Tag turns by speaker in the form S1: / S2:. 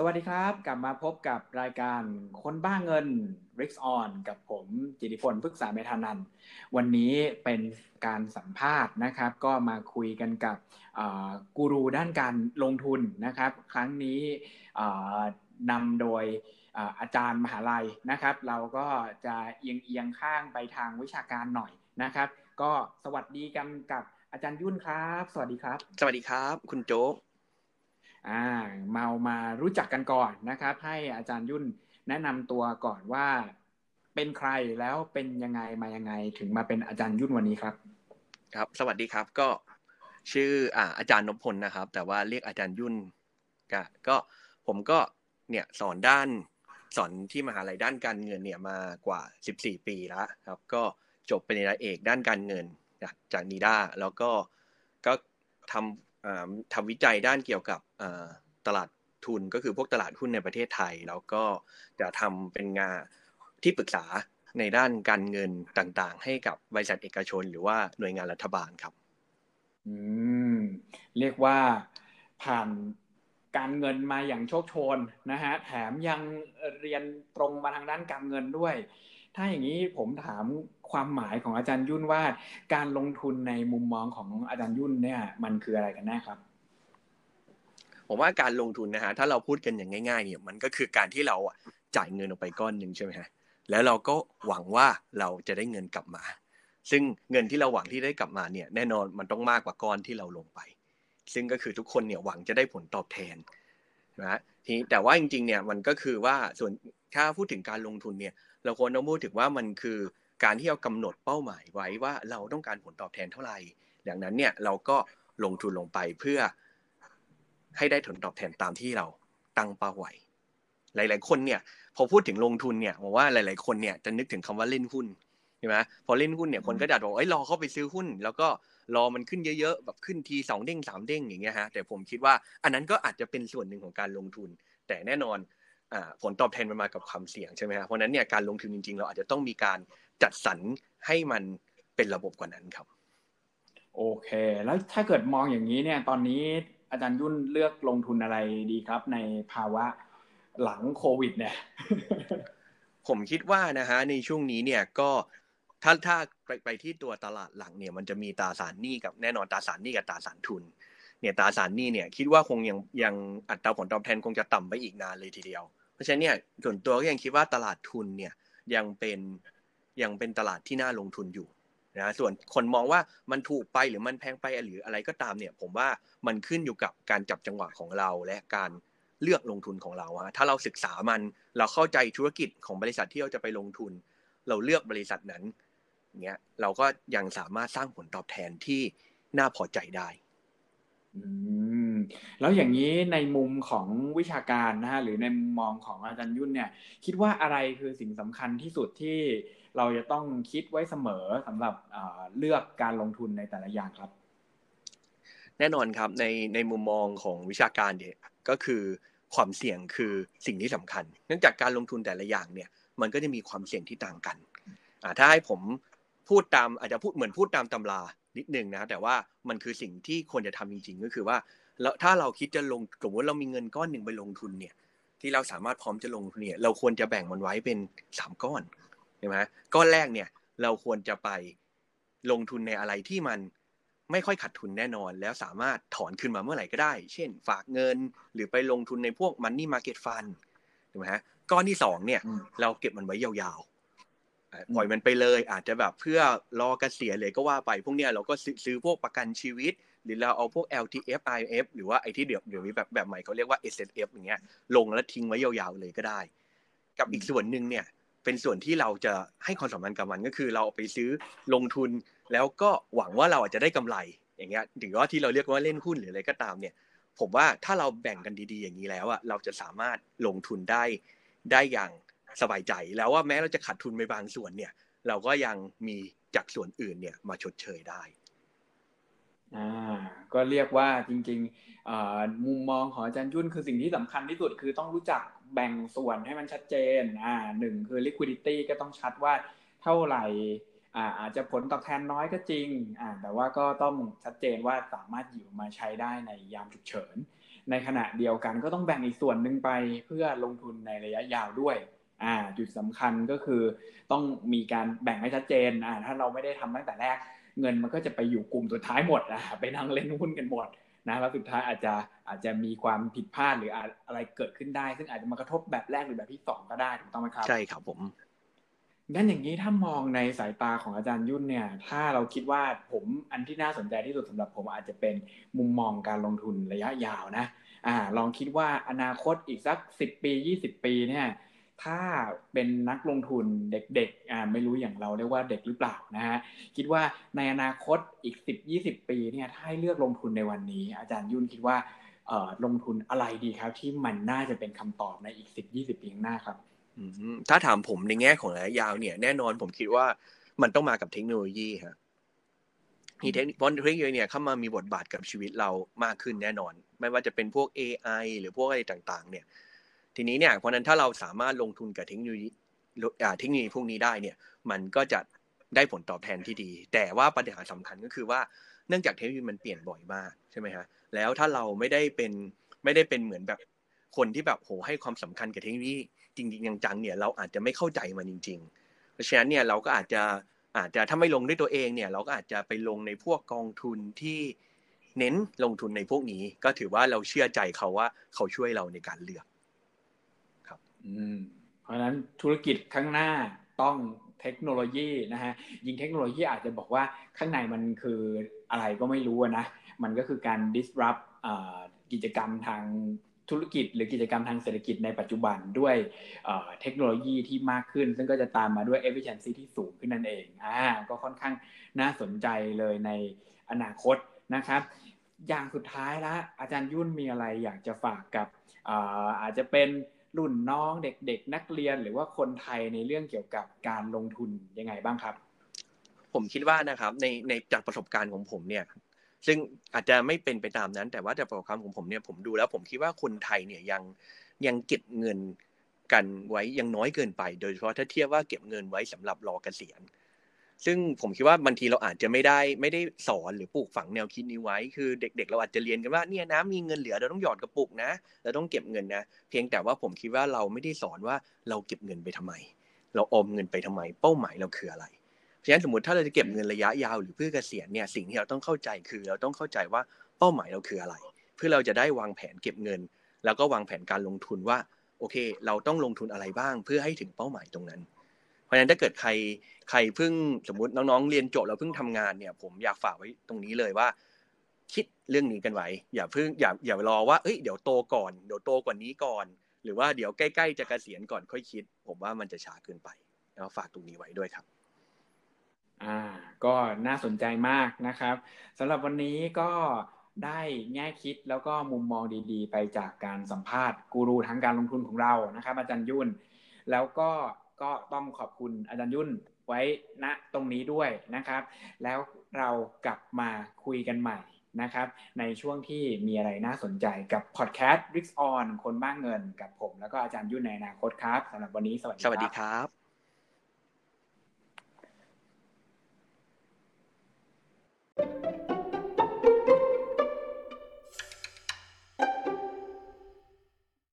S1: สวัสดีครับ กลับมาพบกับรายการคนบ้าเงิน Rix On กับผมจิติพลพฤกษาเมธานันวันนี้เป็นการสัมภาษณ์นะครับ ก็มาคุยกันกับกูรูด้านการลงทุนนะครับ ครั้งนี้นำโดยอาจารย์มหาลัยนะครับ เราก็จะเอียงเอียงข้างไปทางวิชาการหน่อยนะครับ ก็สวัสดีกันกับอาจารย์ยุ่นครับ สวัสดีครับ
S2: สวัสดีครับ คุณโจ๊ก
S1: อ่าเมามารู้จักกันก่อนนะครับ ให้อาจารย์ยุ่นแนะนำตัวก่อนว่าเป็นใครแล้วเป็นยังไงมายังไงถึงมาเป็นอาจารย์ยุ่นวันนี้ครับ
S2: ครับ สวัสดีครับก็ชื่ออ่าอาจารย์นพพลนะครับ แต่ว่าเรียกอาจารย์ยุ่นก็ก็ผมก็เนี่ยสอนด้านสอนที่มหาลัยด้านการเงินเนี่ยมากว่า 14 ปีแล้วครับ ก็จบเป็นเอกด้านการเงินจากนีด้าแล้วก็ก็ทำ ทำวิจัยด้านเกี่ยวกับตลาดทุนก็คือพวกตลาดหุ้นในประเทศไทย แล้วก็จะทำเป็นงานที่ปรึกษาในด้านการเงินต่างๆ ให้กับบริษัทเอกชน หรือว่าหน่วยงานรัฐบาลครับ
S1: อืม เรียกว่าผ่านการเงินมาอย่างโชคโชนนะฮะ แถมยังเรียนตรงมาทางด้านการเงินด้วย ถ้าอย่างนี้ผมถามความหมายของอาจารย์ยุ่นว่า การลงทุนในมุมมองของอาจารย์ยุ่นเนี่ย มันคืออะไรกันแน่ครับ
S2: ผมว่าการลงทุนนะฮะถ้าเราพูดกันอย่างง่าย ๆ เนี่ย มันก็คือการที่เราจ่ายเงินออกไปก้อนหนึ่งใช่ไหมฮะแล้วเราก็หวังว่าเราจะได้เงินกลับมา ซึ่งเงินที่เราหวังที่ได้กลับมาเนี่ย แน่นอนมันต้องมากกว่าก้อนที่เราลงไป ซึ่งก็คือทุกคนเนี่ยหวังจะได้ผลตอบแทนนะทีแต่ว่าจริงๆเนี่ยมันก็คือว่าส่วนถ้าพูดถึงการลงทุนเนี่ย เราควรต้องพูดถึงว่ามันคือการที่เรากำหนดเป้าหมายไว้ว่าเราต้องการผลตอบแทนเท่าไหร่ดังนั้นเนี่ยเราก็ลงทุนลงไปเพื่อให้ได้ผลตอบแทนตามที่เราตั้งเป้าไว้หลาย ๆ คนเนี่ยพอพูดถึงลงทุนเนี่ยผมว่าหลาย ๆ คนเนี่ยจะนึกถึงคำว่าเล่นหุ้นใช่ไหมพอเล่นหุ้นเนี่ยคนก็จะบอกเอ้ยรอเข้าไปซื้อหุ้น แล้วก็รอมันขึ้นเยอะ ๆ แบบขึ้นทีสองเด้งสามเด้งอย่างเงี้ยฮะแต่ผมคิดว่าอันนั้นก็อาจจะเป็นส่วนหนึ่งของการลงทุน แต่แน่นอน ผลตอบแทนมันมากับความเสี่ยงใช่ไหมฮะเพราะนั้นเนี่ยการลงทุนจริงๆ เราอาจจะต้องมีการจัดสรรให้มันเป็นระบบกว่านั้นครับ
S1: โอเค แล้วถ้าเกิดมองอย่างนี้เนี่ยตอนนี้อาจารย์ยุ่นเลือกลงทุนอะไรดีครับ ในภาวะหลังโควิดเนี่ย
S2: ผมคิดว่านะฮะในช่วงนี้เนี่ยก็ถ้าถ้าไปไปที่ตัวตลาดหลังเนี่ยมันจะมีตราสารหนี้กับแน่นอนตราสารหนี้กับตราสารทุนเนี่ยตราสารหนี้เนี่ยคิดว่าคงยังยังอัตราผลตอบแทนคงจะต่ำไปอีกนานเลยทีเดียวเพ ราะฉะนั้นเนี่ยส่วนตัวก็ยังคิดว่าตลาดทุนเนี่ยยังเป็นยังเป็นตลาดที่น่าลงทุนอยู่นะส่วนคนมองว่ามันถูกไปหรือมันแพงไปหรืออะไรก็ตามเนี่ย ผมว่ามันขึ้นอยู่กับการจับจังหวะของเราและการเลือกลงทุนของเราฮะถ้าเราศึกษามันเราเข้าใจธุรกิจของบริษัทที่เราจะไปลงทุน เราเลือกบริษัทนั้นเงี้ยเราก็ยังสามารถสร้างผลตอบแทนที่น่าพอใจได้
S1: แล้วอย่างนี้ในมุมของวิชาการนะฮะหรือในมุมมองของอาจารย์ยุ่นเนี่ย คิดว่าอะไรคือสิ่งสำคัญที่สุดที่เราจะต้องคิดไว้เสมอสำหรับเลือกการลงทุนในแต่ละอย่างครับ
S2: แน่นอนครับในในมุมมองของวิชาการเนี่ยก็คือความเสี่ยงคือสิ่งที่สำคัญ เนื่องจากการลงทุนแต่ละอย่างเนี่ย มันก็จะมีความเสี่ยงที่ต่างกันถ้าให้ผมพูดตามอาจจะพูดเหมือนพูดตามตำรานิดนึงนะแต่ว่ามันคือสิ่งที่ควรจะทำจริง ๆ ก็คือว่า แล้วถ้าเราคิดจะลงสมมติเรามีเงินก้อนหนึ่งไปลงทุนเนี่ย ที่เราสามารถพร้อมจะลงทุนเนี่ยเราควรจะแบ่งมันไว้เป็นสามก้อนใช่ไหมก้อนแรกเนี่ย เราควรจะไปลงทุนในอะไรที่มันไม่ค่อยขาดทุนแน่นอน แล้วสามารถถอนขึ้นมาเมื่อไหร่ก็ได้ เช่น ฝากเงินหรือไปลงทุนในพวกมันนี่มาร์เก็ตฟันถูกไหมฮะก้อนที่สองเนี่ย เราเก็บมันไว้ยาวๆปล่อยมันไปเลย อาจจะแบบเพื่อรอเกษียณเลยก็ว่าไป พวกเนี้ยเราก็ซื้อพวกประกันชีวิต หรือเราเอาพวก LTF IF หรือว่าไอ้ที่เดี๋ยวเดี๋ยวนี้แบบแบบใหม่เขาเรียกว่า S F อย่างเงี้ย ลงแล้วทิ้งไว้ยาวๆเลยก็ได้ กับอีกส่วนหนึ่งเนี่ย เป็นส่วนที่เราจะให้ความสำคัญกับมันก็คือเราไปซื้อลงทุน แล้วก็หวังว่าเราอาจจะได้กำไรอย่างเงี้ยถึงว่าที่เราเรียกว่าเล่นหุ้นหรืออะไรก็ตามเนี่ย ผมว่าถ้าเราแบ่งกันดีๆ อย่างนี้แล้วอะเราจะสามารถลงทุนได้ได้อย่างสบายใจแล้วว่าแม้เราจะขาดทุนไปบางส่วนเนี่ย เราก็ยังมีจากส่วนอื่นเนี่ยมาชดเชยได้
S1: อ่าก็เรียกว่าจริงๆมุมมองของอาจารย์ยุ่นคือสิ่งที่สำคัญที่สุดคือต้องรู้จักแบ่งส่วนให้มันชัดเจนอ่าหนึ่งคือ liquidity ก็ต้องชัดว่าเท่าไหร่อ่าอาจจะผลตอบแทนน้อยก็จริงอ่าแต่ว่าก็ต้องชัดเจนว่าสามารถหยิบมาใช้ได้ในยามฉุกเฉิน ในขณะเดียวกันก็ต้องแบ่งอีกส่วนหนึ่งไปเพื่อลงทุนในระยะยาวด้วยอ่าจุดสำคัญก็คือต้องมีการแบ่งให้ชัดเจนอ่าถ้าเราไม่ได้ทำตั้งแต่แรก เงินมันก็จะไปอยู่กลุ่มสุดท้ายหมดอะไปนั่งเล่นหุ้นกันหมดนะแล้วสุดท้ายอาจจะอาจจะมีความผิดพลาดหรืออะไรเกิดขึ้นได้ ซึ่งอาจจะมากระทบแบบแรกหรือแบบที่สองก็ได้ถูกต้องไหมครับ
S2: ใช่ครับผม
S1: งั้นอย่างนี้ถ้ามองในสายตาของอาจารย์ยุ่นเนี่ย ถ้าเราคิดว่าผมอันที่น่าสนใจที่สุดสำหรับผมอาจจะเป็นมุมมองการลงทุนระยะยาวนะอ่าลองคิดว่าอนาคตอีกสักสิบปียี่สิบปีเนี่ย ถ้าเป็นนักลงทุนเด็กๆอ่าไม่รู้อย่างเราเรียกว่าเด็กหรือเปล่านะฮะคิดว่าในอนาคตอีกสิบยี่สิบปีเนี่ยถ้าให้เลือกลงทุนในวันนี้ อาจารย์ยุ่นคิดว่าเอ่อลงทุนอะไรดีครับ ที่มันน่าจะเป็นคำตอบในอีกสิบยี่สิบปีข้างหน้าครับ
S2: ถ้าถามผมในแง่ของระยะยาวเนี่ยแน่นอนผมคิดว่ามันต้องมากับเทคโนโลยีครับที่เทคโนโลยีเนี่ยเข้ามามีบทบาทกับชีวิตเรามากขึ้นแน่นอน ไม่ว่าจะเป็นพวก AI หรือพวกอะไรต่าง ๆ เนี่ย ทีนี้เนี่ยเพราะนั้นถ้าเราสามารถลงทุนกับเทคโนโลยีเทคโนโลยีพวกนี้ได้เนี่ย มันก็จะได้ผลตอบแทนที่ดี แต่ว่าปัญหาสำคัญก็คือว่าเนื่องจากเทคโนโลยีมันเปลี่ยนบ่อยมากใช่ไหมฮะแล้วถ้าเราไม่ได้เป็นไม่ได้เป็นเหมือนแบบคนที่แบบโหให้ความสำคัญกับเทคโนโลยีจริงๆจังๆเนี่ยเราอาจจะไม่เข้าใจมันจริง ๆ เพราะฉะนั้นเนี่ยเราก็อาจจะอาจจะถ้าไม่ลงด้วยตัวเองเนี่ยเราก็อาจจะไปลงในพวกกองทุนที่เน้นลงทุนในพวกนี้ ก็ถือว่าเราเชื่อใจเขาว่าเขาช่วยเราในการเลือก
S1: เพราะนั้นธุรกิจข้างหน้าต้องเทคโนโลยีนะฮะยิงเทคโนโลยีอาจจะบอกว่าข้างในมันคืออะไรก็ไม่รู้นะ มันก็คือการ disrupt กิจกรรมทางธุรกิจ หรือกิจกรรมทางเศรษฐกิจในปัจจุบันด้วยเทคโนโลยีที่มากขึ้น ซึ่งก็จะตามมาด้วย efficiency ที่สูงขึ้นนั่นเองอ่าก็ค่อนข้างน่าสนใจเลยในอนาคตนะครับ อย่างสุดท้ายละอาจารย์ยุ่นมีอะไรอยากจะฝากกับอาจจะเป็น รุ่นน้องเด็ก ๆ นักเรียนหรือว่าคนไทยในเรื่องเกี่ยวกับการลงทุนยังไงบ้างครับ
S2: ผมคิดว่านะครับในในจากประสบการณ์ของผมเนี่ยซึ่งอาจจะไม่เป็นไปตามนั้น แต่ว่าจากประสบการณ์ของผมเนี่ยผมดูแล้วผมคิดว่าคนไทยเนี่ยยังยังเก็บเงินกันไว้ยังน้อยเกินไป โดยเฉพาะถ้าเทียบว่าเก็บเงินไว้สำหรับรอเกษียณ ซึ่งผมคิดว่าบางทีเราอาจจะไม่ได้ไม่ได้สอนหรือปลูกฝังแนวคิดนี้ไว้ คือเด็ก ๆ เราอาจจะเรียนกันว่าเนี่ยนะมีเงินเหลือเราต้องหยอดกระปุกนะเราต้องเก็บเงินนะเพียงแต่ว่าผมคิดว่าเราไม่ได้สอนว่าเราเก็บเงินไปทำไม เราออมเงินไปทำไม เป้าหมายเราคืออะไรเพราะฉะนั้นสมมติถ้าเราจะเก็บเงินระยะยาวหรือเพื่อเกษียณเนี่ยสิ่งที่เราต้องเข้าใจคือ เราต้องเข้าใจว่าเป้าหมายเราคืออะไร เพื่อเราจะได้วางแผนเก็บเงิน แล้วก็วางแผนการลงทุนว่าโอเค เราต้องลงทุนอะไรบ้างเพื่อให้ถึงเป้าหมายตรงนั้น เพราะฉะนั้นถ้าเกิดใครใครเพิ่งสมมติน้องๆเรียนจบแล้วเพิ่งทำงานเนี่ย ผมอยากฝากไว้ตรงนี้เลยว่า คิดเรื่องนี้กันไว้ อย่าเพิ่งอย่าอย่ารอว่าเอ้ยเดี๋ยวโตก่อนเดี๋ยวโตกว่านี้ก่อน หรือว่าเดี๋ยวใกล้ๆจะเกษียณก่อนค่อยคิด ผมว่ามันจะช้าเกินไปแล้วฝากตรงนี้ไว้ด้วยครับ
S1: อ่าก็น่าสนใจมากนะครับสำหรับวันนี้ก็ได้แง่คิดแล้วก็มุมมองดีๆ ไปจากการสัมภาษณ์กูรูทางการลงทุนของเรานะครับอาจารย์ยุ่น แล้วก็ ก็ต้องขอบคุณอาจารย์ยุ่นไว้ณตรงนี้ด้วยนะครับ แล้วเรากลับมาคุยกันใหม่นะครับ ในช่วงที่มีอะไรน่าสนใจกับพอดแคสต์ r i ก On คนบ้างเงินกับผม แล้วก็อาจารย์ยุ่นในอนาคตครับสำหรับวันนี้สวัสดี
S2: ครับสวัสดีครับ